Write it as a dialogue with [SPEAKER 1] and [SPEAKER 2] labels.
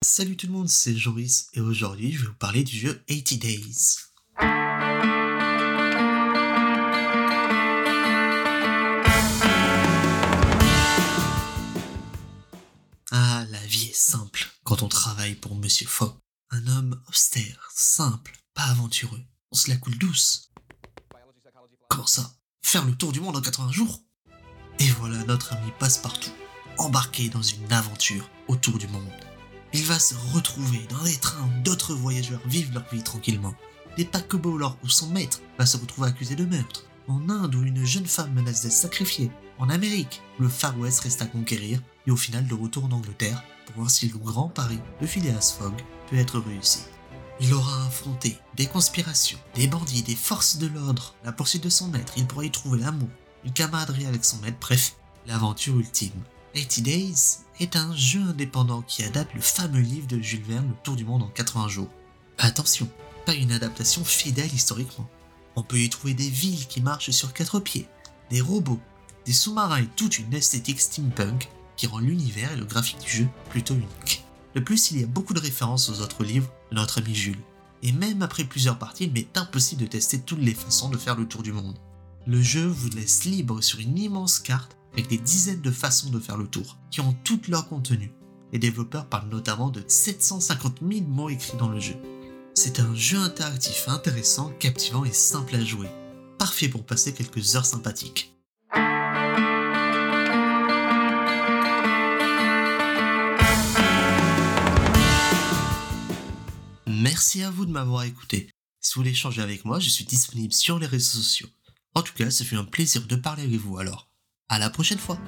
[SPEAKER 1] Salut tout le monde, c'est Joris et aujourd'hui je vais vous parler du jeu 80 Days. Ah, la vie est simple quand on travaille pour Monsieur Fogg. Un homme austère, simple, pas aventureux. On se la coule douce. Comment ça? Faire le tour du monde en 80 jours? Et voilà notre ami Passepartout, embarqué dans une aventure autour du monde. Il va se retrouver dans des trains où d'autres voyageurs vivent leur vie tranquillement. Des paquebots où son maître va se retrouver accusé de meurtre. En Inde où une jeune femme menace d'être sacrifiée. En Amérique, où le Far West reste à conquérir. Et au final, de retour en Angleterre pour voir si le grand pari de Phileas Fogg peut être réussi. Il aura affronté des conspirations, des bandits, des forces de l'ordre, la poursuite de son maître, il pourra y trouver l'amour, une camaraderie avec son maître, bref, l'aventure ultime. 80 Days est un jeu indépendant qui adapte le fameux livre de Jules Verne, Le Tour du Monde en 80 jours. Attention, pas une adaptation fidèle historiquement. On peut y trouver des villes qui marchent sur quatre pieds, des robots, des sous-marins et toute une esthétique steampunk qui rend l'univers et le graphique du jeu plutôt unique. De plus, il y a beaucoup de références aux autres livres de notre ami Jules. Et même après plusieurs parties, il m'est impossible de tester toutes les façons de faire le tour du monde. Le jeu vous laisse libre sur une immense carte avec des dizaines de façons de faire le tour, qui ont toutes leur contenu. Les développeurs parlent notamment de 750 000 mots écrits dans le jeu. C'est un jeu interactif intéressant, captivant et simple à jouer. Parfait pour passer quelques heures sympathiques. Merci à vous de m'avoir écouté. Si vous voulez échanger avec moi, je suis disponible sur les réseaux sociaux. En tout cas, ça fait un plaisir de parler avec vous alors. À la prochaine fois